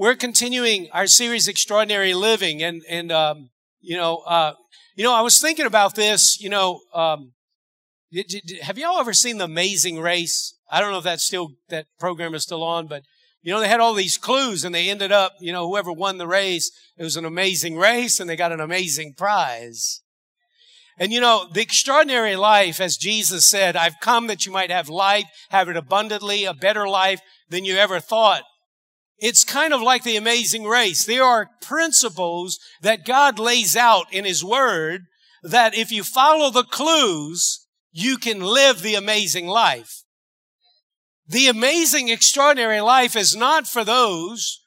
we're continuing our series, Extraordinary Living, and and um, you know, uh, you know, I was thinking about this. You know, um, did, did, have y'all ever seen The Amazing Race? I don't know if that's still that program is still on, but you know, they had all these clues, and they ended up, you know, whoever won the race, it was an amazing race, and they got an amazing prize. And you know, the extraordinary life, as Jesus said, I've come that you might have life, have it abundantly, a better life than you ever thought. It's kind of like the amazing race. There are principles that God lays out in His Word that if you follow the clues, you can live the amazing life. The amazing, extraordinary life is not for those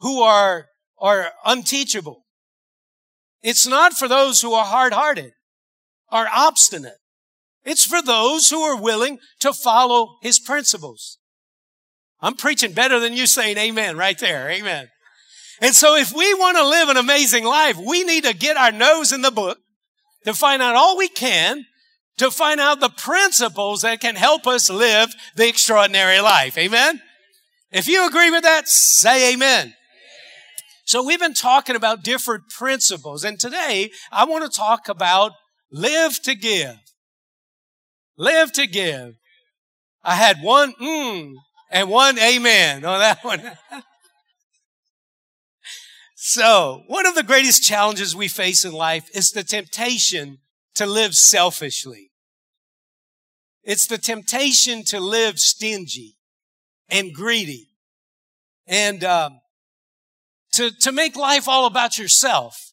who are, are unteachable. It's not for those who are hard-hearted, are obstinate. It's for those who are willing to follow His principles. I'm preaching better than you saying amen right there. Amen. And so if we want to live an amazing life, we need to get our nose in the book to find out all we can to find out the principles that can help us live the extraordinary life. Amen. If you agree with that, say amen. So we've been talking about different principles and today I want to talk about live to give. Live to give. I had one mm and one amen on that one. so, one of the greatest challenges we face in life is the temptation to live selfishly. It's the temptation to live stingy and greedy and um, to, to make life all about yourself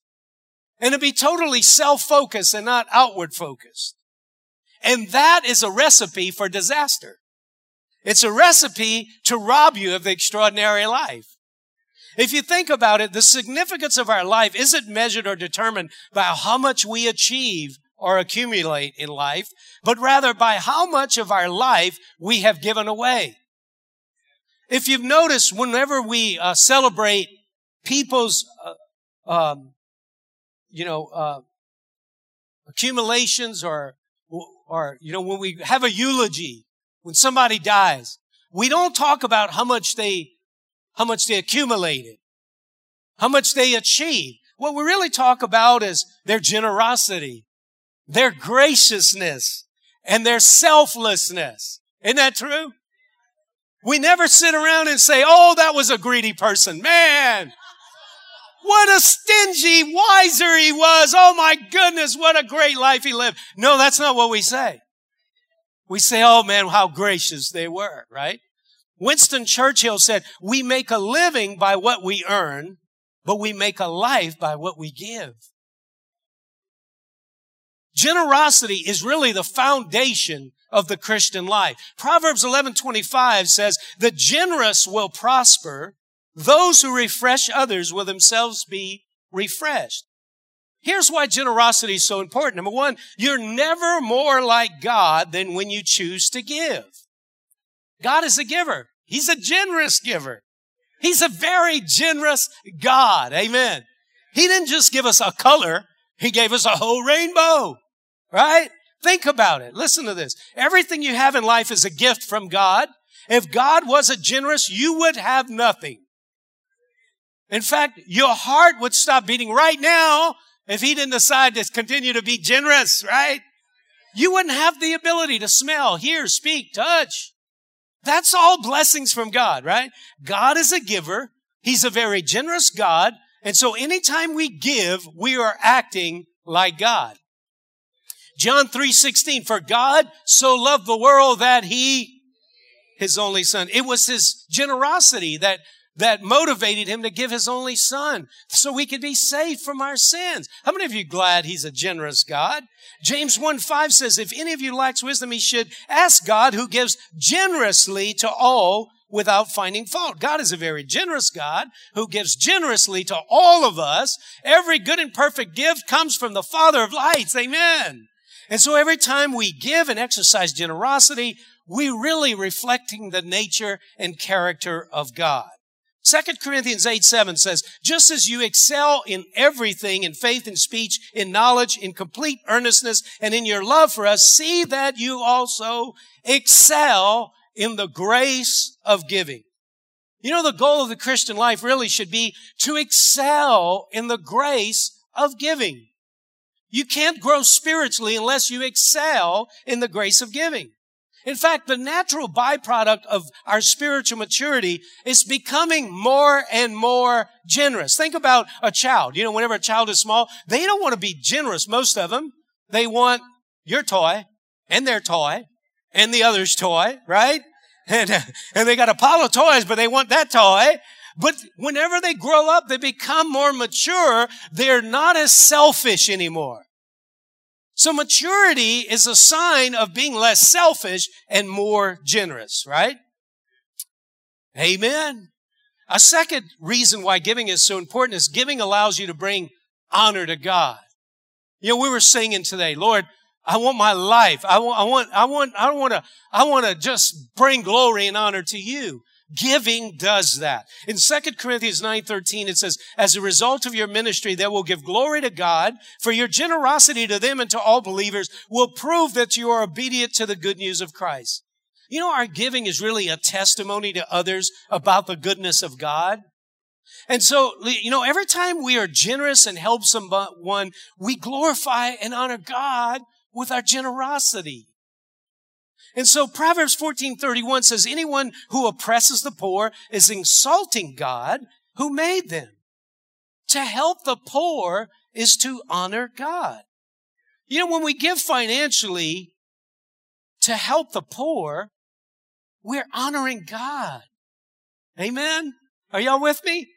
and to be totally self-focused and not outward focused. And that is a recipe for disaster. It's a recipe to rob you of the extraordinary life. If you think about it, the significance of our life isn't measured or determined by how much we achieve or accumulate in life, but rather by how much of our life we have given away. If you've noticed, whenever we uh, celebrate people's, uh, um, you know, uh, accumulations or, or, you know, when we have a eulogy, when somebody dies, we don't talk about how much they, how much they accumulated, how much they achieved. What we really talk about is their generosity, their graciousness, and their selflessness. Isn't that true? We never sit around and say, oh, that was a greedy person. Man, what a stingy wiser he was. Oh my goodness, what a great life he lived. No, that's not what we say. We say, oh man, how gracious they were, right? Winston Churchill said, we make a living by what we earn, but we make a life by what we give. Generosity is really the foundation of the Christian life. Proverbs 11:25 says, "The generous will prosper; those who refresh others will themselves be refreshed." Here's why generosity is so important. Number one, you're never more like God than when you choose to give. God is a giver. He's a generous giver. He's a very generous God. Amen. He didn't just give us a color. He gave us a whole rainbow, right? Think about it. Listen to this. Everything you have in life is a gift from God. If God wasn't generous, you would have nothing. In fact, your heart would stop beating right now if he didn't decide to continue to be generous, right? You wouldn't have the ability to smell, hear, speak, touch. That's all blessings from God, right? God is a giver. He's a very generous God. And so anytime we give, we are acting like God. John 3:16 for God so loved the world that he his only son. It was his generosity that that motivated him to give his only son so we could be saved from our sins. How many of you glad he's a generous God? James 1 5 says, if any of you lacks wisdom, he should ask God who gives generously to all without finding fault. God is a very generous God who gives generously to all of us. Every good and perfect gift comes from the Father of lights. Amen. And so every time we give and exercise generosity, we really reflecting the nature and character of God. 2 Corinthians 8, 7 says, just as you excel in everything, in faith, in speech, in knowledge, in complete earnestness, and in your love for us, see that you also excel in the grace of giving. You know, the goal of the Christian life really should be to excel in the grace of giving. You can't grow spiritually unless you excel in the grace of giving. In fact, the natural byproduct of our spiritual maturity is becoming more and more generous. Think about a child. You know, whenever a child is small, they don't want to be generous, most of them. They want your toy and their toy and the other's toy, right? And, and they got a pile of toys, but they want that toy. But whenever they grow up, they become more mature. They're not as selfish anymore. So maturity is a sign of being less selfish and more generous, right? Amen. A second reason why giving is so important is giving allows you to bring honor to God. You know, we were singing today, Lord, I want my life. I want, I want, I want, I want to, I want to just bring glory and honor to you. Giving does that. In 2 Corinthians 9:13 it says, "As a result of your ministry they will give glory to God, for your generosity to them and to all believers will prove that you are obedient to the good news of Christ." You know, our giving is really a testimony to others about the goodness of God. And so, you know, every time we are generous and help someone, we glorify and honor God with our generosity. And so Proverbs 14:31 says anyone who oppresses the poor is insulting God who made them. To help the poor is to honor God. You know, when we give financially to help the poor, we're honoring God. Amen. Are y'all with me?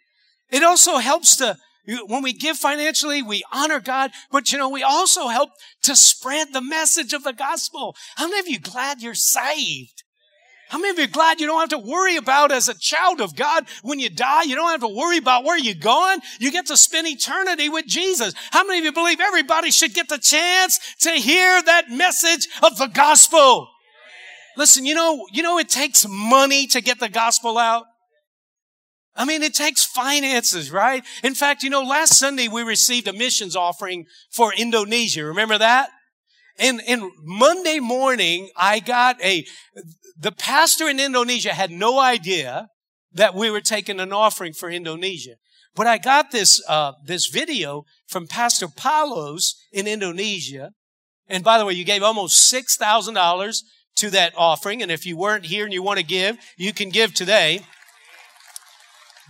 It also helps to when we give financially, we honor God, but you know, we also help to spread the message of the gospel. How many of you glad you're saved? How many of you glad you don't have to worry about as a child of God when you die? You don't have to worry about where you're going. You get to spend eternity with Jesus. How many of you believe everybody should get the chance to hear that message of the gospel? Listen, you know, you know, it takes money to get the gospel out. I mean, it takes finances, right? In fact, you know, last Sunday we received a missions offering for Indonesia. Remember that? And, and Monday morning, I got a, the pastor in Indonesia had no idea that we were taking an offering for Indonesia. But I got this, uh, this video from Pastor Palos in Indonesia. And by the way, you gave almost $6,000 to that offering. And if you weren't here and you want to give, you can give today.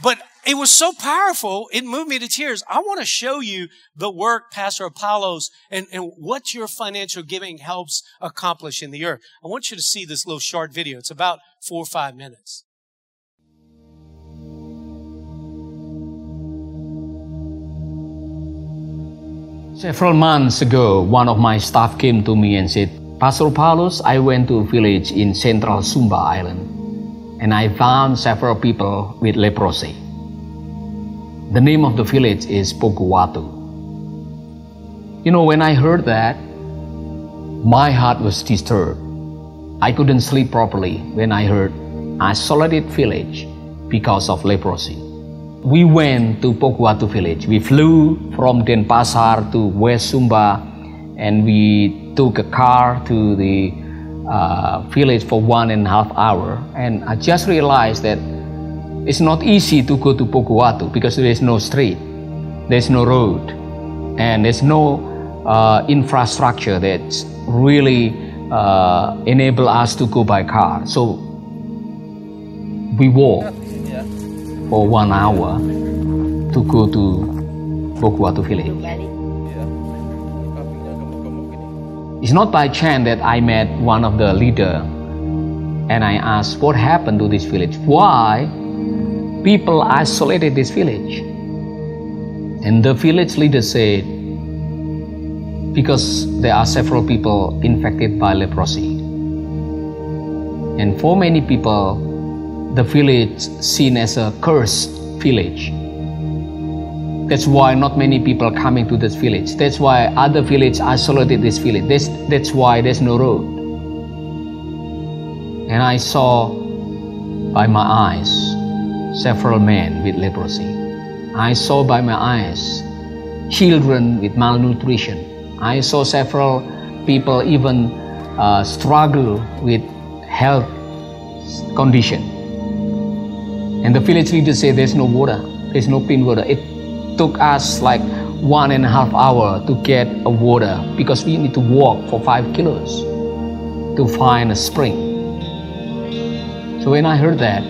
But it was so powerful, it moved me to tears. I want to show you the work, Pastor Apollos, and, and what your financial giving helps accomplish in the earth. I want you to see this little short video. It's about four or five minutes. Several months ago, one of my staff came to me and said, Pastor Paulus, I went to a village in central Sumba Island and I found several people with leprosy. The name of the village is Poguwatu. You know, when I heard that, my heart was disturbed. I couldn't sleep properly when I heard isolated village because of leprosy. We went to Poguwatu village. We flew from Denpasar to West Sumba and we took a car to the uh, village for one and a half hour, and I just realized that it's not easy to go to Poguwatu because there is no street, there's no road, and there's no uh, infrastructure that really uh, enable us to go by car. So we walk for one hour to go to Poguwatu village. It's not by chance that I met one of the leader and I asked what happened to this village? Why people isolated this village? And the village leader said, because there are several people infected by leprosy. And for many people, the village seen as a cursed village that's why not many people coming to this village. That's why other village isolated this village. That's, that's why there's no road. And I saw by my eyes several men with leprosy. I saw by my eyes children with malnutrition. I saw several people even uh, struggle with health condition. And the village leader said there's no water, there's no clean water. It took us like one and a half hour to get a water because we need to walk for five kilos to find a spring. So when I heard that,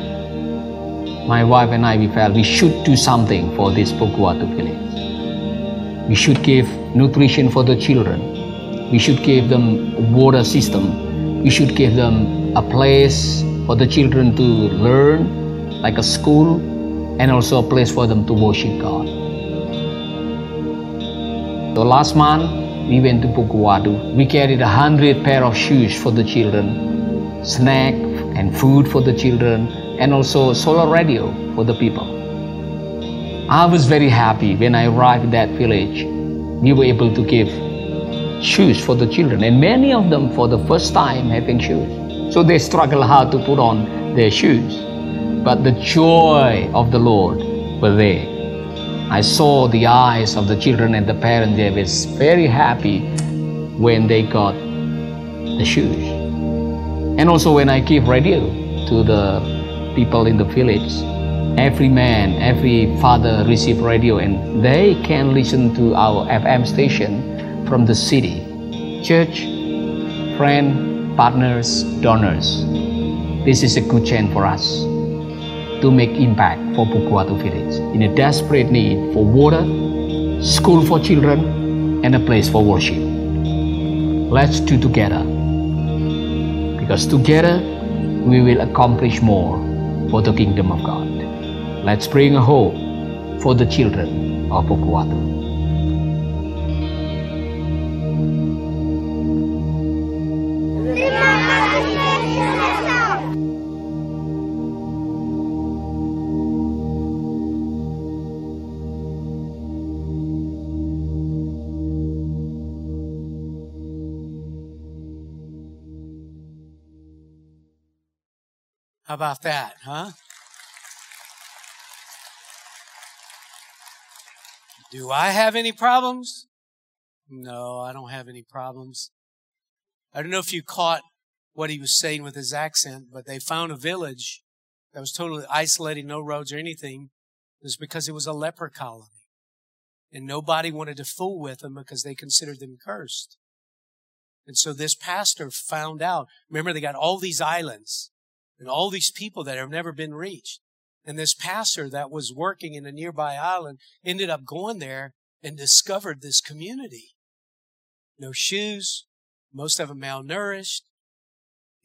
my wife and I we felt we should do something for this Pokuatu village. We should give nutrition for the children. We should give them water system. We should give them a place for the children to learn, like a school, and also a place for them to worship God. So last month we went to Pukuwadu. We carried a hundred pair of shoes for the children, snack and food for the children, and also solar radio for the people. I was very happy when I arrived at that village. We were able to give shoes for the children, and many of them for the first time having shoes. So they struggle hard to put on their shoes. But the joy of the Lord were there. I saw the eyes of the children and the parents they were very happy when they got the shoes. And also when I give radio to the people in the village, every man, every father receive radio and they can listen to our FM station from the city, church, friend, partners, donors. This is a good chance for us to make impact for Pukuatu village in a desperate need for water, school for children, and a place for worship. Let's do together because together we will accomplish more for the kingdom of God. Let's bring a hope for the children of Pukuatu. About that, huh? Do I have any problems? No, I don't have any problems. I don't know if you caught what he was saying with his accent, but they found a village that was totally isolated, no roads or anything. It was because it was a leper colony. And nobody wanted to fool with them because they considered them cursed. And so this pastor found out. Remember, they got all these islands and all these people that have never been reached. And this pastor that was working in a nearby island ended up going there and discovered this community. No shoes, most of them malnourished,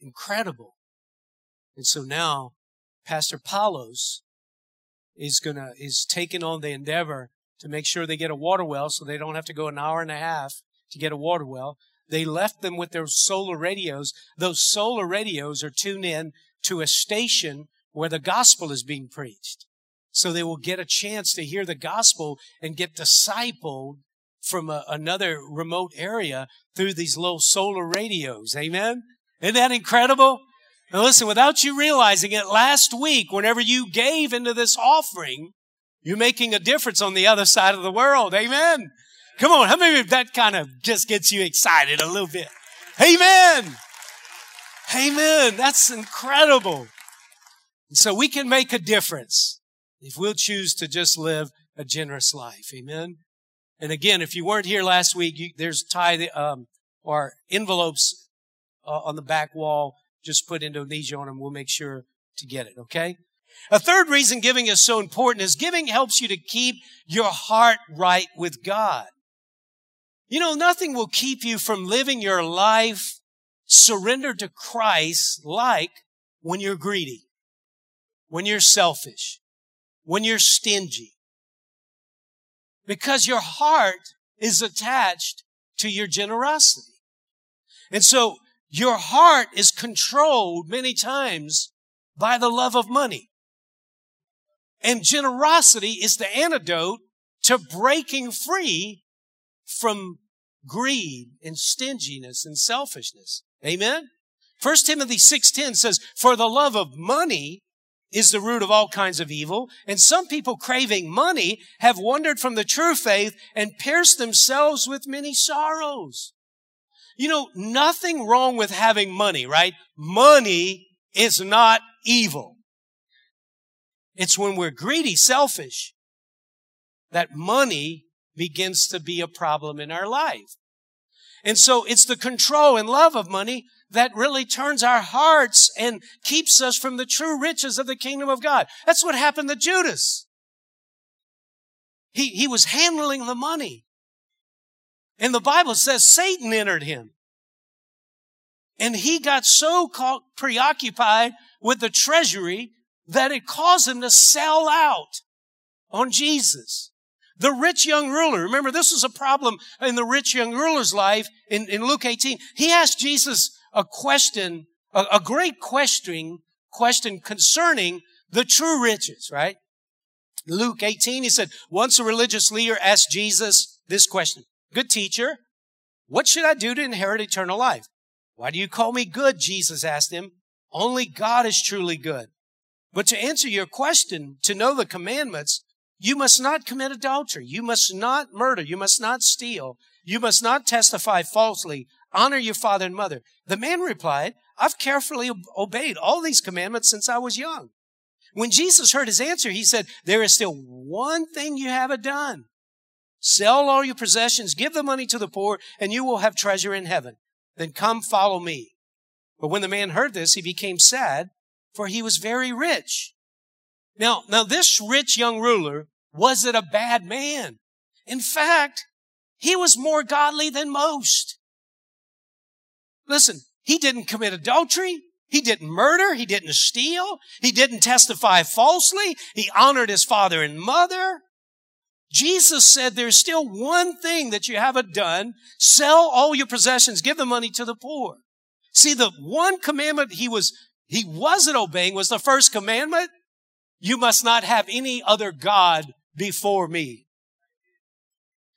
incredible. And so now Pastor Palos is gonna, is taking on the endeavor to make sure they get a water well so they don't have to go an hour and a half to get a water well. They left them with their solar radios. Those solar radios are tuned in to a station where the gospel is being preached. So they will get a chance to hear the gospel and get discipled from a, another remote area through these little solar radios. Amen? Isn't that incredible? Now listen, without you realizing it, last week, whenever you gave into this offering, you're making a difference on the other side of the world. Amen? Come on, how many that kind of just gets you excited a little bit? Amen! Amen. That's incredible. And so we can make a difference if we'll choose to just live a generous life. Amen. And again, if you weren't here last week, you, there's tithe um, or envelopes uh, on the back wall. Just put Indonesia on them. We'll make sure to get it. Okay. A third reason giving is so important is giving helps you to keep your heart right with God. You know, nothing will keep you from living your life surrender to Christ like when you're greedy, when you're selfish, when you're stingy. Because your heart is attached to your generosity. And so your heart is controlled many times by the love of money. And generosity is the antidote to breaking free from greed and stinginess and selfishness. Amen? 1 Timothy 6.10 says, For the love of money is the root of all kinds of evil, and some people craving money have wandered from the true faith and pierced themselves with many sorrows. You know, nothing wrong with having money, right? Money is not evil. It's when we're greedy, selfish, that money begins to be a problem in our life. And so it's the control and love of money that really turns our hearts and keeps us from the true riches of the kingdom of God. That's what happened to Judas. He, he was handling the money. And the Bible says Satan entered him. And he got so caught, preoccupied with the treasury that it caused him to sell out on Jesus. The rich young ruler, remember this was a problem in the rich young ruler's life in, in Luke 18. He asked Jesus a question, a, a great question, question concerning the true riches, right? Luke 18, he said, once a religious leader asked Jesus this question, good teacher, what should I do to inherit eternal life? Why do you call me good? Jesus asked him. Only God is truly good. But to answer your question, to know the commandments, you must not commit adultery. You must not murder. You must not steal. You must not testify falsely. Honor your father and mother. The man replied, I've carefully obeyed all these commandments since I was young. When Jesus heard his answer, he said, there is still one thing you haven't done. Sell all your possessions, give the money to the poor, and you will have treasure in heaven. Then come follow me. But when the man heard this, he became sad, for he was very rich. Now, now this rich young ruler wasn't a bad man. In fact, he was more godly than most. Listen, he didn't commit adultery. He didn't murder. He didn't steal. He didn't testify falsely. He honored his father and mother. Jesus said there's still one thing that you haven't done. Sell all your possessions. Give the money to the poor. See, the one commandment he was, he wasn't obeying was the first commandment. You must not have any other God before me.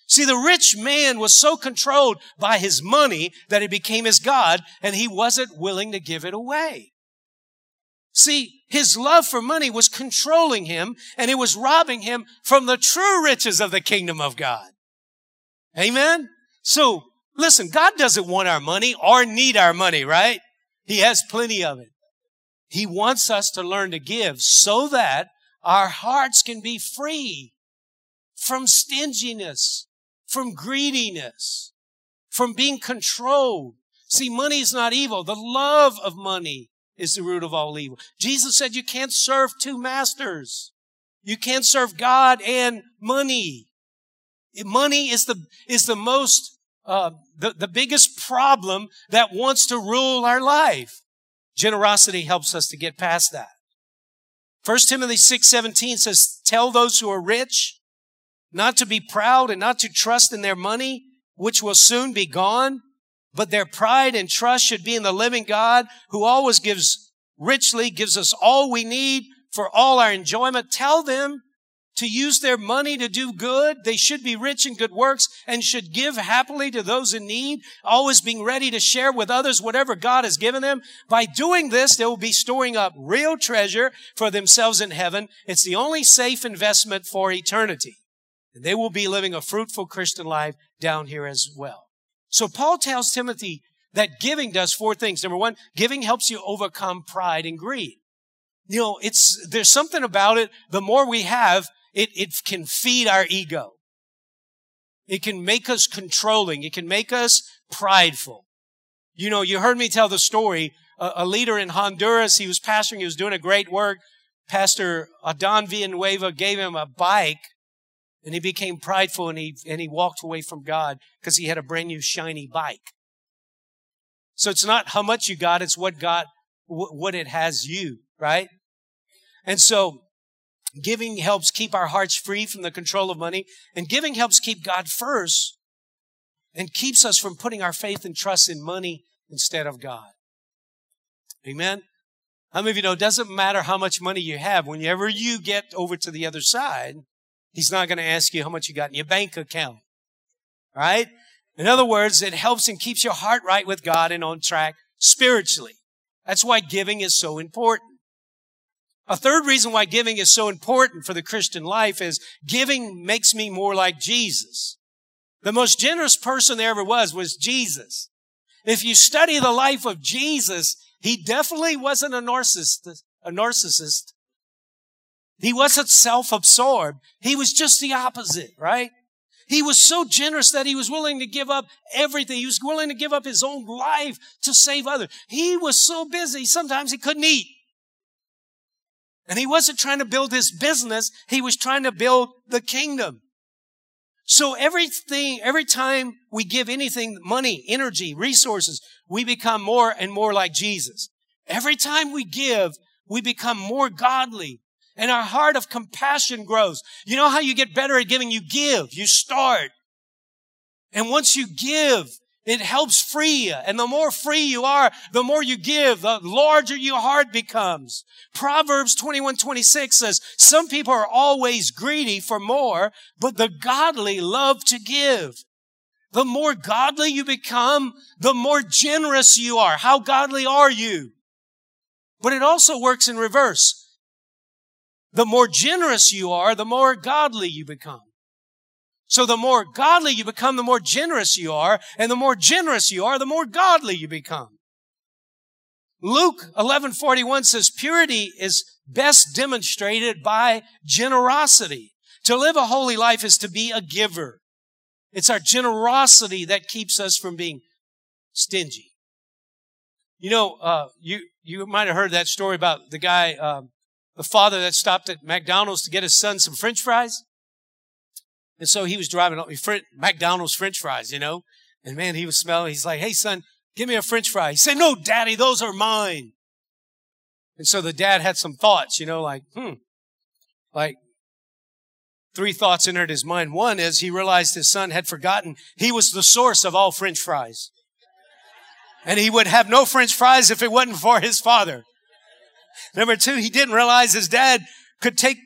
See, the rich man was so controlled by his money that it became his God and he wasn't willing to give it away. See, his love for money was controlling him and it was robbing him from the true riches of the kingdom of God. Amen? So, listen, God doesn't want our money or need our money, right? He has plenty of it. He wants us to learn to give so that our hearts can be free from stinginess, from greediness, from being controlled. See, money is not evil. The love of money is the root of all evil. Jesus said you can't serve two masters. You can't serve God and money. Money is the, is the most, uh, the, the biggest problem that wants to rule our life. Generosity helps us to get past that. 1 Timothy 6:17 says, "Tell those who are rich not to be proud and not to trust in their money, which will soon be gone, but their pride and trust should be in the living God who always gives richly, gives us all we need for all our enjoyment. Tell them to use their money to do good. They should be rich in good works and should give happily to those in need, always being ready to share with others whatever God has given them. By doing this, they will be storing up real treasure for themselves in heaven. It's the only safe investment for eternity. And they will be living a fruitful Christian life down here as well. So Paul tells Timothy that giving does four things. Number one, giving helps you overcome pride and greed. You know, it's, there's something about it. The more we have, it, it can feed our ego. It can make us controlling. It can make us prideful. You know, you heard me tell the story. A, a leader in Honduras, he was pastoring, he was doing a great work. Pastor Adon Villanueva gave him a bike and he became prideful and he, and he walked away from God because he had a brand new shiny bike. So it's not how much you got, it's what God, what it has you, right? And so giving helps keep our hearts free from the control of money and giving helps keep God first and keeps us from putting our faith and trust in money instead of God. Amen. How many of you know it doesn't matter how much money you have, whenever you get over to the other side, He's not going to ask you how much you got in your bank account. Right? In other words, it helps and keeps your heart right with God and on track spiritually. That's why giving is so important. A third reason why giving is so important for the Christian life is giving makes me more like Jesus. The most generous person there ever was was Jesus. If you study the life of Jesus, he definitely wasn't a narcissist, a narcissist. He wasn't self-absorbed. He was just the opposite, right? He was so generous that he was willing to give up everything. He was willing to give up his own life to save others. He was so busy, sometimes he couldn't eat. And he wasn't trying to build his business. He was trying to build the kingdom. So everything, every time we give anything, money, energy, resources, we become more and more like Jesus. Every time we give, we become more godly and our heart of compassion grows. You know how you get better at giving? You give. You start. And once you give, it helps free you. And the more free you are, the more you give, the larger your heart becomes. Proverbs 21, 26 says, some people are always greedy for more, but the godly love to give. The more godly you become, the more generous you are. How godly are you? But it also works in reverse. The more generous you are, the more godly you become. So the more godly you become, the more generous you are, and the more generous you are, the more godly you become. Luke 11:41 says purity is best demonstrated by generosity. To live a holy life is to be a giver. It's our generosity that keeps us from being stingy. You know, uh, you you might have heard that story about the guy um, the father that stopped at McDonald's to get his son some french fries. And so he was driving up McDonald's french fries, you know, and man, he was smelling. He's like, Hey son, give me a french fry. He said, No, daddy, those are mine. And so the dad had some thoughts, you know, like, hmm, like three thoughts entered his mind. One is he realized his son had forgotten he was the source of all french fries. And he would have no french fries if it wasn't for his father. Number two, he didn't realize his dad could take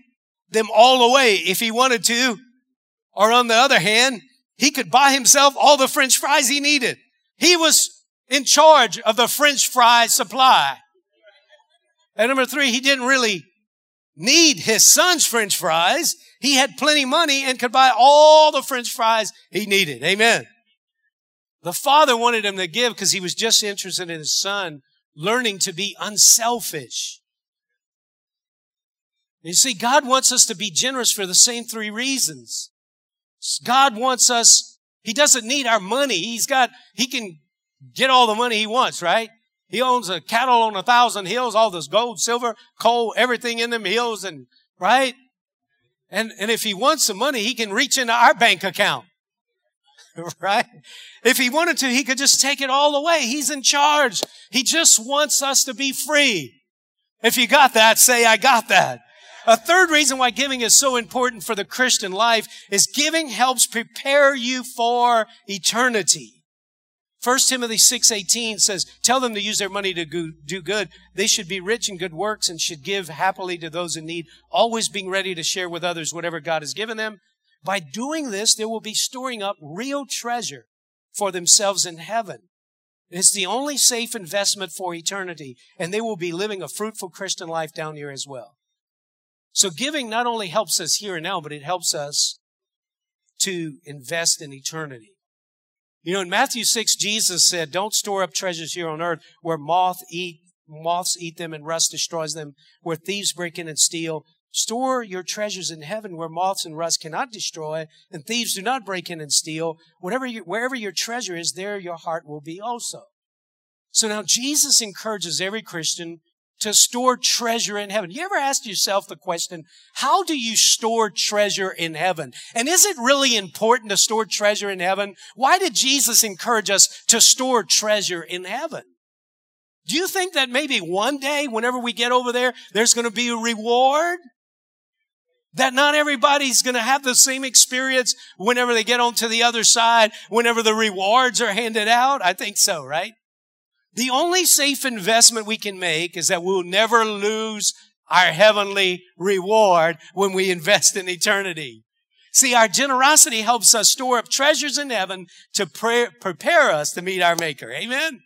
them all away if he wanted to. Or on the other hand, he could buy himself all the french fries he needed. He was in charge of the french fry supply. And number three, he didn't really need his son's french fries. He had plenty money and could buy all the french fries he needed. Amen. The father wanted him to give because he was just interested in his son learning to be unselfish. You see, God wants us to be generous for the same three reasons. God wants us, He doesn't need our money. He's got, He can get all the money He wants, right? He owns a cattle on a thousand hills, all this gold, silver, coal, everything in them hills and, right? And, and if He wants some money, He can reach into our bank account. right? If he wanted to, he could just take it all away. He's in charge. He just wants us to be free. If you got that, say, I got that. A third reason why giving is so important for the Christian life is giving helps prepare you for eternity. 1 Timothy 6:18 says, "Tell them to use their money to do good. They should be rich in good works and should give happily to those in need, always being ready to share with others whatever God has given them. By doing this, they will be storing up real treasure for themselves in heaven. It's the only safe investment for eternity, and they will be living a fruitful Christian life down here as well. So giving not only helps us here and now, but it helps us to invest in eternity. You know, in Matthew 6, Jesus said, don't store up treasures here on earth where moth eat, moths eat them and rust destroys them, where thieves break in and steal. Store your treasures in heaven where moths and rust cannot destroy and thieves do not break in and steal. Whatever you, wherever your treasure is, there your heart will be also. So now Jesus encourages every Christian to store treasure in heaven. You ever asked yourself the question, how do you store treasure in heaven? And is it really important to store treasure in heaven? Why did Jesus encourage us to store treasure in heaven? Do you think that maybe one day, whenever we get over there, there's going to be a reward? That not everybody's going to have the same experience whenever they get onto the other side, whenever the rewards are handed out? I think so, right? The only safe investment we can make is that we'll never lose our heavenly reward when we invest in eternity. See, our generosity helps us store up treasures in heaven to pre- prepare us to meet our Maker. Amen?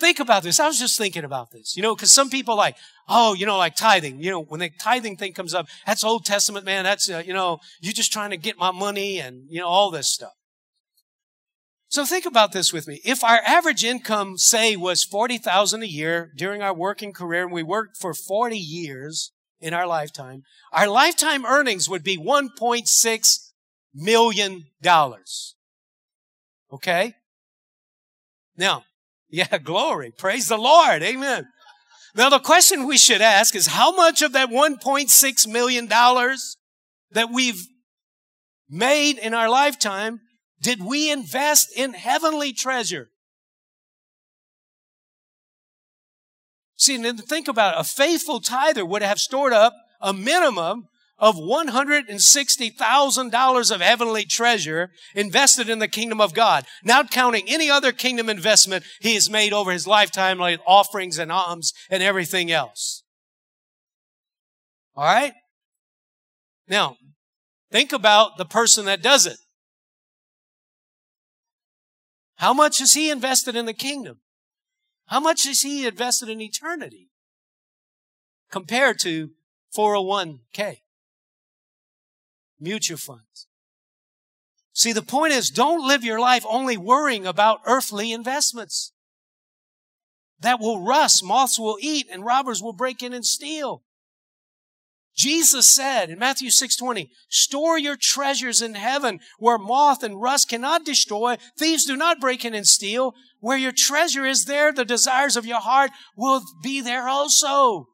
Think about this. I was just thinking about this, you know, because some people like, oh, you know, like tithing, you know, when the tithing thing comes up, that's Old Testament, man. That's, uh, you know, you're just trying to get my money and, you know, all this stuff. So think about this with me. If our average income, say, was 40,000 a year during our working career and we worked for 40 years, in our lifetime, our lifetime earnings would be $1.6 million. Okay? Now, yeah, glory. Praise the Lord. Amen. Now, the question we should ask is how much of that $1.6 million that we've made in our lifetime did we invest in heavenly treasure? See, and think about it. A faithful tither would have stored up a minimum of $160,000 of heavenly treasure invested in the kingdom of God, not counting any other kingdom investment he has made over his lifetime, like offerings and alms and everything else. All right? Now, think about the person that does it. How much has he invested in the kingdom? How much has he invested in eternity compared to 401k? Mutual funds. See, the point is don't live your life only worrying about earthly investments. That will rust, moths will eat, and robbers will break in and steal. Jesus said in Matthew 6:20, "Store your treasures in heaven where moth and rust cannot destroy, thieves do not break in and steal. Where your treasure is there, the desires of your heart will be there also."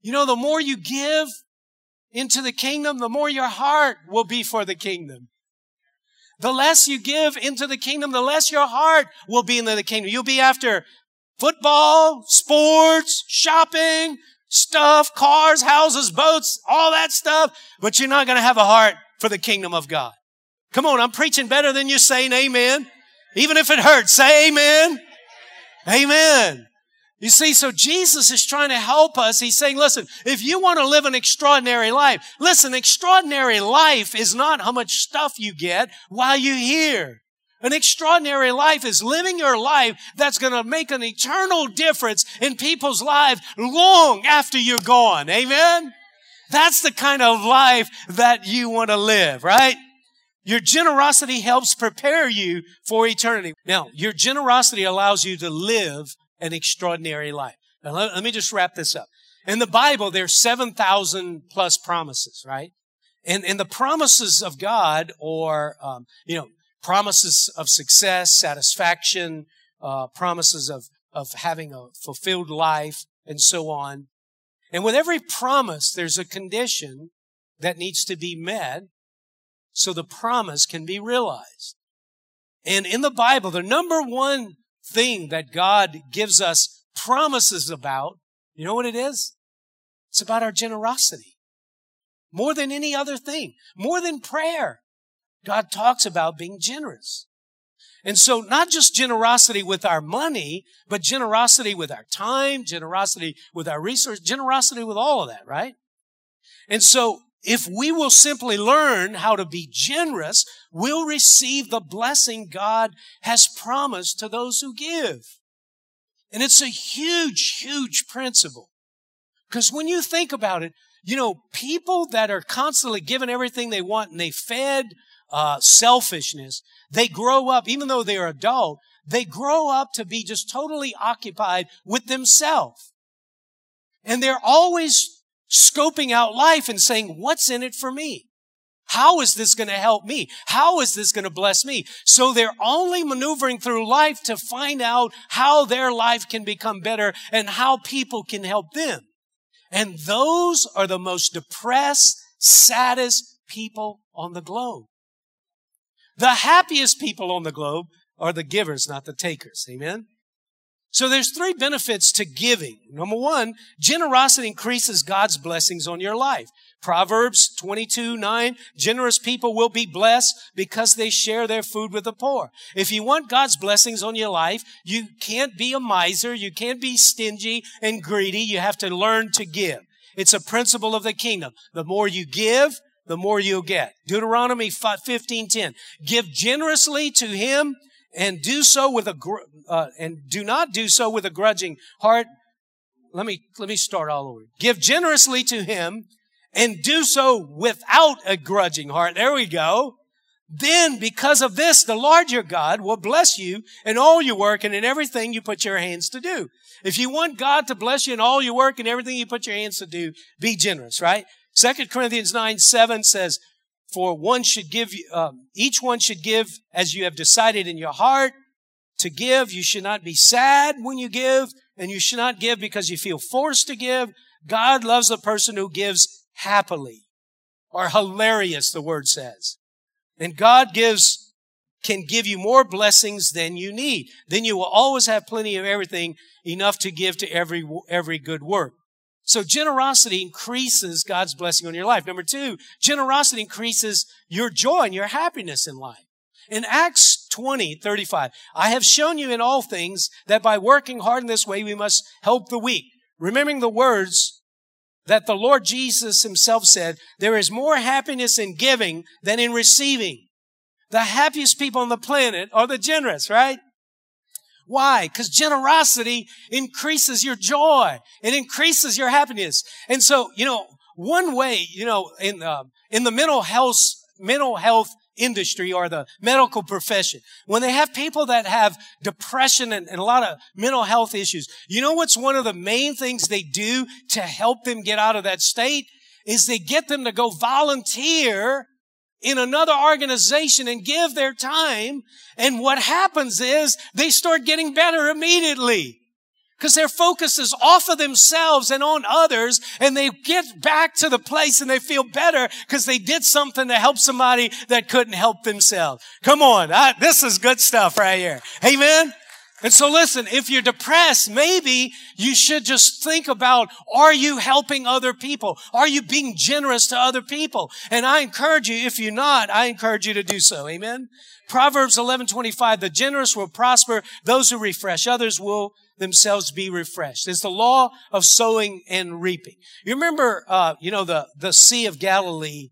You know, the more you give into the kingdom, the more your heart will be for the kingdom. The less you give into the kingdom, the less your heart will be into the kingdom. You'll be after football, sports, shopping, stuff, cars, houses, boats, all that stuff, but you're not going to have a heart for the kingdom of God. Come on, I'm preaching better than you saying amen. Even if it hurts, say amen. Amen. You see, so Jesus is trying to help us. He's saying, listen, if you want to live an extraordinary life, listen, extraordinary life is not how much stuff you get while you're here. An extraordinary life is living your life that's going to make an eternal difference in people's lives long after you're gone. Amen? That's the kind of life that you want to live, right? Your generosity helps prepare you for eternity. Now, your generosity allows you to live an extraordinary life. Now, let, let me just wrap this up. In the Bible, there's 7,000 plus promises, right? And, and the promises of God or, um, you know, promises of success, satisfaction, uh, promises of, of having a fulfilled life, and so on. And with every promise, there's a condition that needs to be met so the promise can be realized. And in the Bible, the number one thing that God gives us promises about, you know what it is? It's about our generosity. More than any other thing, more than prayer. God talks about being generous. And so not just generosity with our money, but generosity with our time, generosity with our resources, generosity with all of that, right? And so if we will simply learn how to be generous, we'll receive the blessing God has promised to those who give. And it's a huge, huge principle. Because when you think about it, you know, people that are constantly given everything they want and they fed uh, selfishness, they grow up, even though they're adult, they grow up to be just totally occupied with themselves. And they're always scoping out life and saying, what's in it for me? How is this going to help me? How is this going to bless me? So they're only maneuvering through life to find out how their life can become better and how people can help them. And those are the most depressed, saddest people on the globe. The happiest people on the globe are the givers, not the takers. Amen? So there's three benefits to giving. Number one, generosity increases God's blessings on your life. Proverbs 22, 9, generous people will be blessed because they share their food with the poor. If you want God's blessings on your life, you can't be a miser. You can't be stingy and greedy. You have to learn to give. It's a principle of the kingdom. The more you give, the more you'll get. Deuteronomy 15:10. Give generously to him and do so with a uh, and do not do so with a grudging heart. Let me let me start all over. Give generously to him and do so without a grudging heart. There we go. Then because of this, the Lord your God will bless you in all your work and in everything you put your hands to do. If you want God to bless you in all your work and everything you put your hands to do, be generous, right? Second Corinthians 9, 7 says, for one should give, um, each one should give as you have decided in your heart to give. You should not be sad when you give, and you should not give because you feel forced to give. God loves the person who gives happily or hilarious, the word says. And God gives, can give you more blessings than you need. Then you will always have plenty of everything, enough to give to every, every good work. So generosity increases God's blessing on your life. Number two, generosity increases your joy and your happiness in life. In Acts 20, 35, I have shown you in all things that by working hard in this way, we must help the weak. Remembering the words that the Lord Jesus himself said, there is more happiness in giving than in receiving. The happiest people on the planet are the generous, right? Why? Because generosity increases your joy. It increases your happiness. And so, you know, one way, you know, in, uh, in the mental health, mental health industry or the medical profession, when they have people that have depression and, and, a lot of mental health issues, you know what's one of the main things they do to help them get out of that state? Is they get them to go volunteer in another organization and give their time. And what happens is they start getting better immediately because their focus is off of themselves and on others and they get back to the place and they feel better because they did something to help somebody that couldn't help themselves. Come on. I, this is good stuff right here. Amen. And so listen, if you're depressed, maybe you should just think about, are you helping other people? Are you being generous to other people? And I encourage you, if you're not, I encourage you to do so. Amen. Proverbs 11:25, the generous will prosper, those who refresh others will themselves be refreshed. It's the law of sowing and reaping. You remember, uh, you know, the, the Sea of Galilee.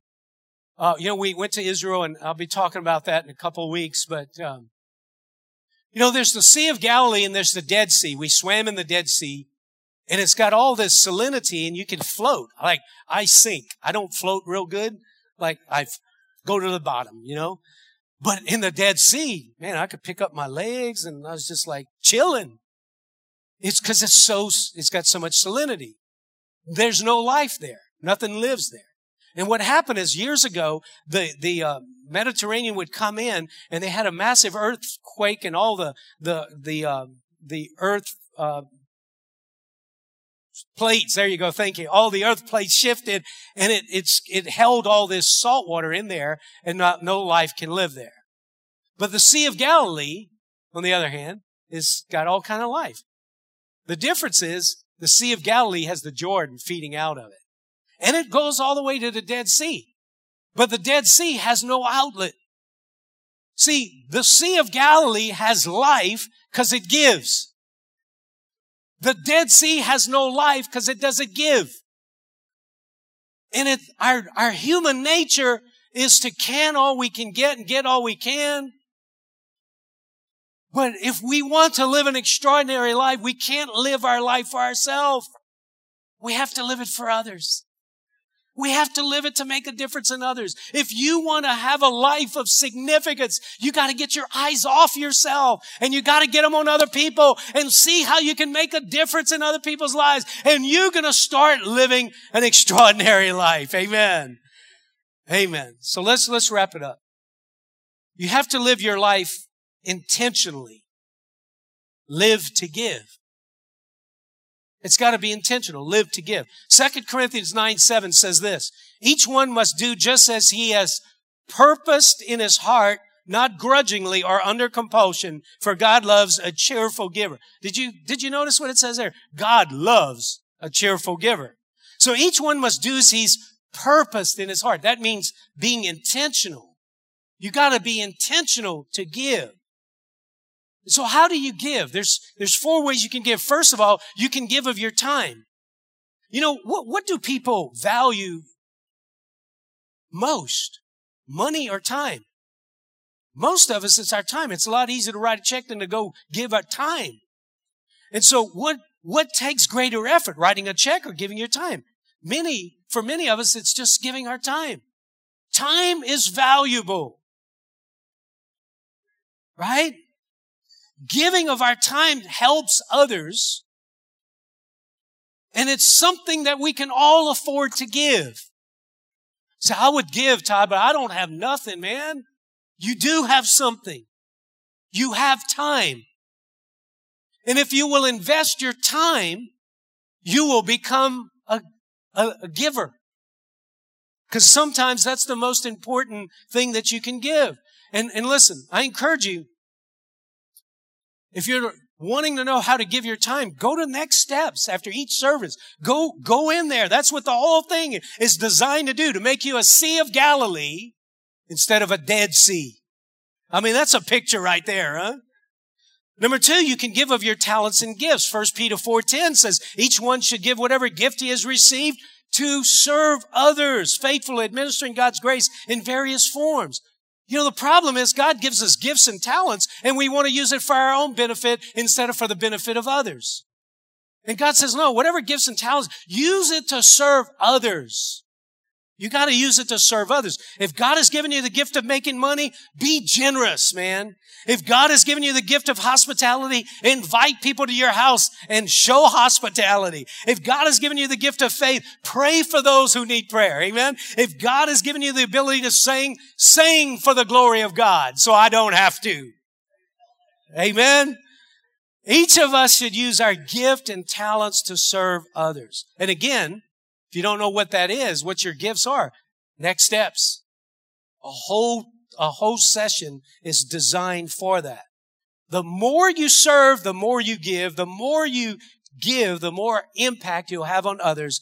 Uh, you know, we went to Israel and I'll be talking about that in a couple of weeks, but, um, you know, there's the Sea of Galilee and there's the Dead Sea. We swam in the Dead Sea and it's got all this salinity and you can float. Like I sink. I don't float real good. Like I go to the bottom, you know, but in the Dead Sea, man, I could pick up my legs and I was just like chilling. It's because it's so, it's got so much salinity. There's no life there. Nothing lives there. And what happened is years ago, the, the, uh, Mediterranean would come in and they had a massive earthquake and all the, the, the, uh, the earth, uh, plates. There you go. Thank you. All the earth plates shifted and it, it's, it held all this salt water in there and not, no life can live there. But the Sea of Galilee, on the other hand, is got all kind of life. The difference is the Sea of Galilee has the Jordan feeding out of it. And it goes all the way to the Dead Sea. But the Dead Sea has no outlet. See, the Sea of Galilee has life because it gives. The Dead Sea has no life because it doesn't give. And it, our, our human nature is to can all we can get and get all we can. But if we want to live an extraordinary life, we can't live our life for ourselves. We have to live it for others. We have to live it to make a difference in others. If you want to have a life of significance, you got to get your eyes off yourself and you got to get them on other people and see how you can make a difference in other people's lives. And you're going to start living an extraordinary life. Amen. Amen. So let's, let's wrap it up. You have to live your life intentionally. Live to give. It's got to be intentional. Live to give. Second Corinthians 9, 7 says this. Each one must do just as he has purposed in his heart, not grudgingly or under compulsion, for God loves a cheerful giver. Did you, did you notice what it says there? God loves a cheerful giver. So each one must do as he's purposed in his heart. That means being intentional. You got to be intentional to give. So how do you give? There's, there's four ways you can give. First of all, you can give of your time. You know, what, what do people value most? Money or time? Most of us, it's our time. It's a lot easier to write a check than to go give our time. And so what, what takes greater effort? Writing a check or giving your time? Many, for many of us, it's just giving our time. Time is valuable. Right? Giving of our time helps others. And it's something that we can all afford to give. So I would give, Todd, but I don't have nothing, man. You do have something. You have time. And if you will invest your time, you will become a, a, a giver. Because sometimes that's the most important thing that you can give. And, and listen, I encourage you, if you're wanting to know how to give your time, go to next steps after each service. Go, go in there. That's what the whole thing is designed to do, to make you a Sea of Galilee instead of a Dead Sea. I mean, that's a picture right there, huh? Number two, you can give of your talents and gifts. First Peter 4.10 says, each one should give whatever gift he has received to serve others, faithfully administering God's grace in various forms. You know, the problem is God gives us gifts and talents and we want to use it for our own benefit instead of for the benefit of others. And God says, no, whatever gifts and talents, use it to serve others. You got to use it to serve others. If God has given you the gift of making money, be generous, man. If God has given you the gift of hospitality, invite people to your house and show hospitality. If God has given you the gift of faith, pray for those who need prayer. Amen. If God has given you the ability to sing, sing for the glory of God so I don't have to. Amen. Each of us should use our gift and talents to serve others. And again, if you don't know what that is, what your gifts are, next steps. A whole, a whole session is designed for that. The more you serve, the more you give. The more you give, the more impact you'll have on others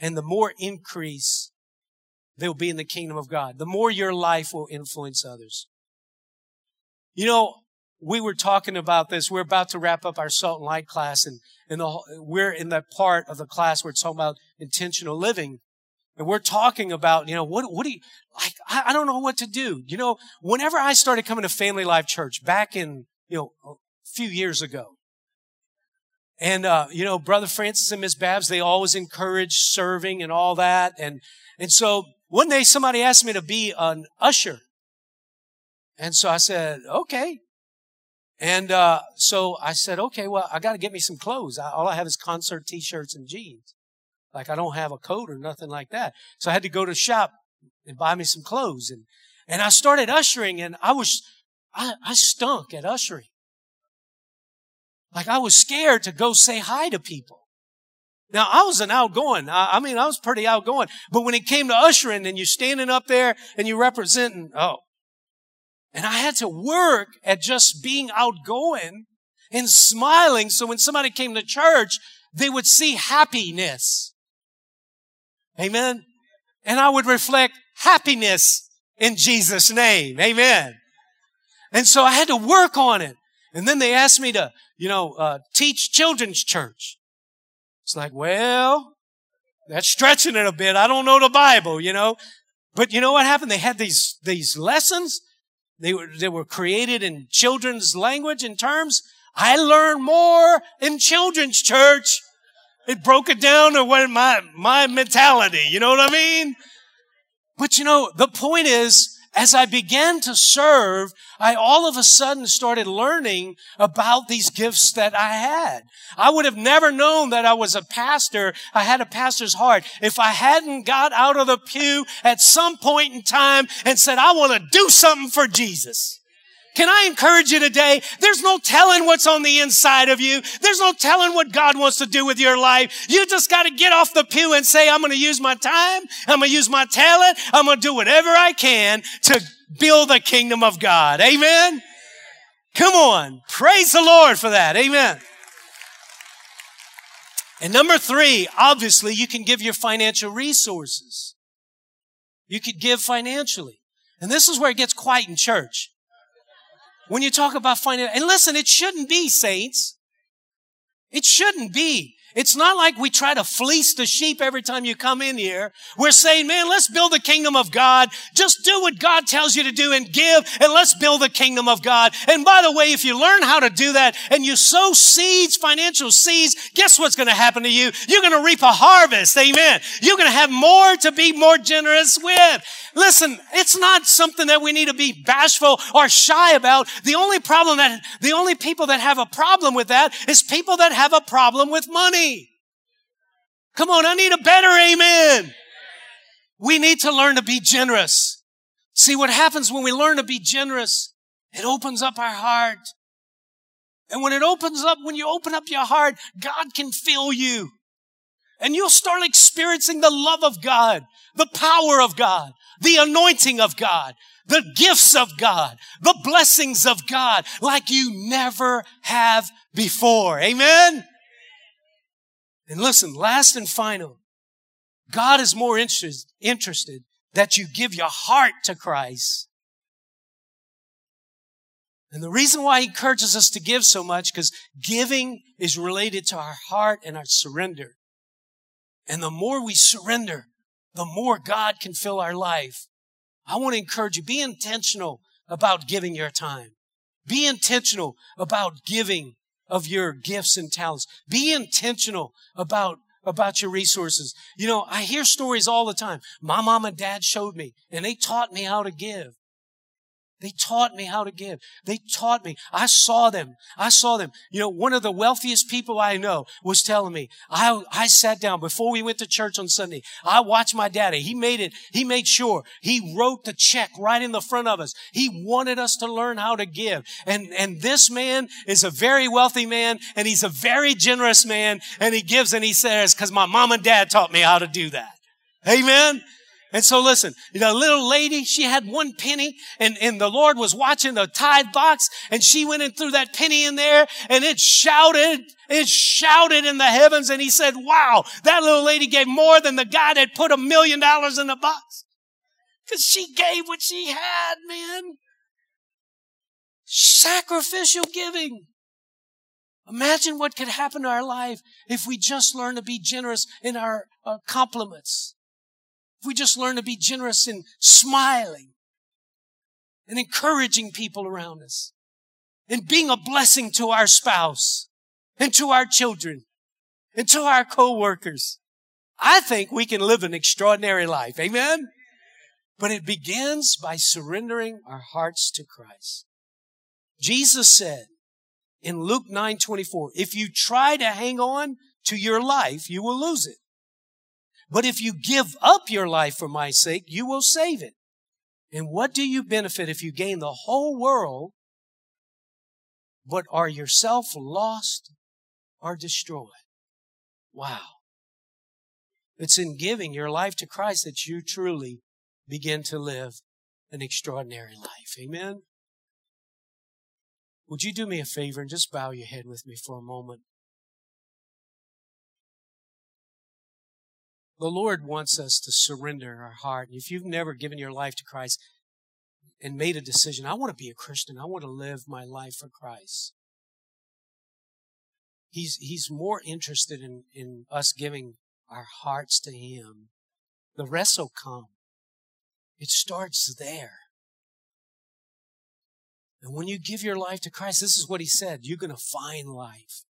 and the more increase there will be in the kingdom of God. The more your life will influence others. You know, we were talking about this. We're about to wrap up our salt and light class and, and the, we're in that part of the class where it's talking about intentional living. And we're talking about, you know, what, what do you, like, I, I don't know what to do. You know, whenever I started coming to Family Life Church back in, you know, a few years ago, and, uh, you know, Brother Francis and Miss Babs, they always encourage serving and all that. And, and so one day somebody asked me to be an usher. And so I said, okay. And uh, so I said, okay, well, I got to get me some clothes. I, all I have is concert t-shirts and jeans. Like I don't have a coat or nothing like that. So I had to go to the shop and buy me some clothes. And, and I started ushering and I was, I, I stunk at ushering. Like I was scared to go say hi to people. Now I was an outgoing. I, I mean, I was pretty outgoing. But when it came to ushering and you're standing up there and you're representing, oh, and I had to work at just being outgoing and smiling so when somebody came to church, they would see happiness. Amen. And I would reflect happiness in Jesus' name. Amen. And so I had to work on it. And then they asked me to, you know, uh, teach children's church. It's like, well, that's stretching it a bit. I don't know the Bible, you know. But you know what happened? They had these, these lessons they were, they were created in children's language and terms. I learned more in children's church. It broke it down to what my, my mentality. You know what I mean? But you know, the point is, as I began to serve, I all of a sudden started learning about these gifts that I had. I would have never known that I was a pastor. I had a pastor's heart if I hadn't got out of the pew at some point in time and said, I want to do something for Jesus. Can I encourage you today? There's no telling what's on the inside of you. There's no telling what God wants to do with your life. You just got to get off the pew and say, I'm going to use my time. I'm going to use my talent. I'm going to do whatever I can to build the kingdom of God. Amen. Come on. Praise the Lord for that. Amen. And number three, obviously you can give your financial resources. You could give financially. And this is where it gets quiet in church. When you talk about financial, and listen, it shouldn't be, saints. It shouldn't be. It's not like we try to fleece the sheep every time you come in here. We're saying, man, let's build the kingdom of God. Just do what God tells you to do and give, and let's build the kingdom of God. And by the way, if you learn how to do that and you sow seeds, financial seeds, guess what's going to happen to you? You're going to reap a harvest. Amen. You're going to have more to be more generous with. Listen, it's not something that we need to be bashful or shy about. The only problem that, the only people that have a problem with that is people that have a problem with money. Come on, I need a better amen. We need to learn to be generous. See what happens when we learn to be generous? It opens up our heart. And when it opens up, when you open up your heart, God can fill you. And you'll start experiencing the love of God, the power of God, the anointing of God, the gifts of God, the blessings of God like you never have before. Amen? And listen, last and final, God is more interest, interested that you give your heart to Christ. And the reason why he encourages us to give so much, because giving is related to our heart and our surrender. And the more we surrender, the more God can fill our life. I want to encourage you, be intentional about giving your time. Be intentional about giving of your gifts and talents. Be intentional about about your resources. You know, I hear stories all the time. My mom and dad showed me and they taught me how to give. They taught me how to give. They taught me. I saw them. I saw them. You know, one of the wealthiest people I know was telling me, I, I sat down before we went to church on Sunday. I watched my daddy. He made it. He made sure he wrote the check right in the front of us. He wanted us to learn how to give. And, and this man is a very wealthy man and he's a very generous man and he gives and he says, cause my mom and dad taught me how to do that. Amen. And so listen, the little lady, she had one penny and, and the Lord was watching the tithe box and she went and threw that penny in there and it shouted, it shouted in the heavens and he said, wow, that little lady gave more than the guy that put a million dollars in the box. Cause she gave what she had, man. Sacrificial giving. Imagine what could happen to our life if we just learn to be generous in our uh, compliments if we just learn to be generous in smiling and encouraging people around us and being a blessing to our spouse and to our children and to our co-workers. I think we can live an extraordinary life. Amen. But it begins by surrendering our hearts to Christ. Jesus said in Luke 9 24, if you try to hang on to your life, you will lose it. But if you give up your life for my sake, you will save it. And what do you benefit if you gain the whole world, but are yourself lost or destroyed? Wow. It's in giving your life to Christ that you truly begin to live an extraordinary life. Amen. Would you do me a favor and just bow your head with me for a moment? The Lord wants us to surrender our heart. If you've never given your life to Christ and made a decision, I want to be a Christian. I want to live my life for Christ. He's, he's more interested in, in us giving our hearts to Him. The rest will come. It starts there. And when you give your life to Christ, this is what He said you're going to find life.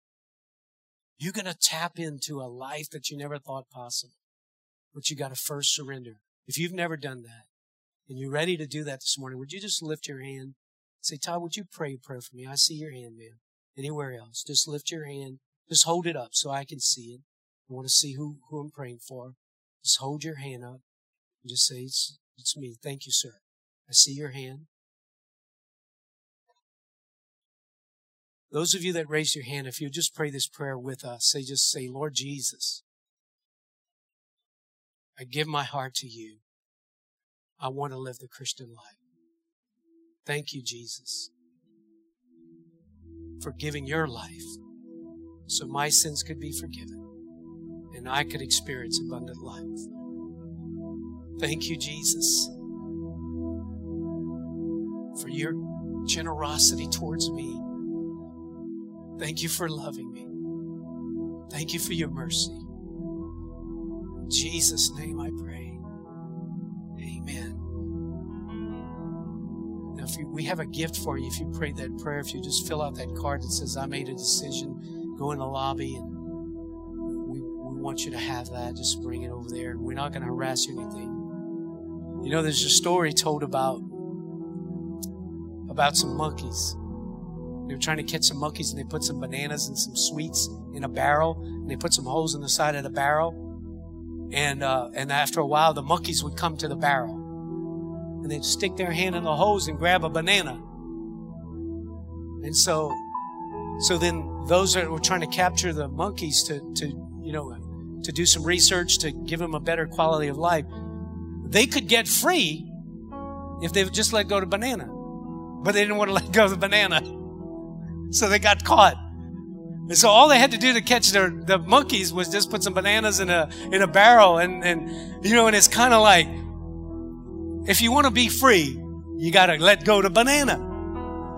You're going to tap into a life that you never thought possible. But you got to first surrender. If you've never done that and you're ready to do that this morning, would you just lift your hand? Say, Todd, would you pray a prayer for me? I see your hand, man. Anywhere else, just lift your hand. Just hold it up so I can see it. I want to see who, who I'm praying for. Just hold your hand up and just say, it's, it's me. Thank you, sir. I see your hand. Those of you that raise your hand, if you just pray this prayer with us, say, just say, Lord Jesus, I give my heart to you. I want to live the Christian life. Thank you, Jesus, for giving your life so my sins could be forgiven and I could experience abundant life. Thank you, Jesus, for your generosity towards me. Thank you for loving me. Thank you for your mercy. Jesus' name I pray. Amen. Now, if you, we have a gift for you, if you pray that prayer, if you just fill out that card that says, I made a decision, go in the lobby and we, we want you to have that. Just bring it over there. We're not going to harass you anything. You know, there's a story told about about some monkeys. They were trying to catch some monkeys and they put some bananas and some sweets in a barrel and they put some holes in the side of the barrel. And, uh, and after a while, the monkeys would come to the barrel and they'd stick their hand in the hose and grab a banana. And so, so then those that were trying to capture the monkeys to, to, you know, to do some research to give them a better quality of life, they could get free if they would just let go of the banana. But they didn't want to let go of the banana. So they got caught. And so all they had to do to catch their, the monkeys was just put some bananas in a, in a barrel. And, and, you know, and it's kind of like, if you want to be free, you got to let go to banana.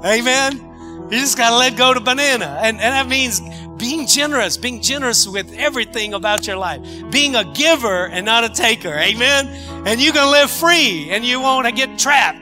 Amen. You just got to let go to banana. And, and that means being generous, being generous with everything about your life, being a giver and not a taker. Amen. And you can live free and you won't get trapped.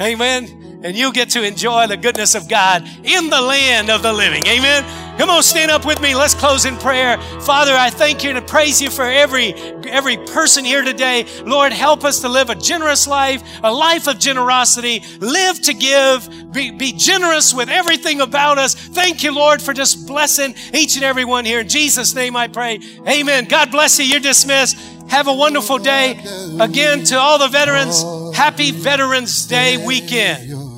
Amen and you'll get to enjoy the goodness of God in the land of the living. Amen. Come on, stand up with me. Let's close in prayer. Father, I thank you and praise you for every every person here today. Lord, help us to live a generous life, a life of generosity, live to give, be, be generous with everything about us. Thank you, Lord, for just blessing each and every one here. In Jesus' name I pray. Amen. God bless you. You're dismissed. Have a wonderful day. Again, to all the veterans, happy Veterans Day weekend.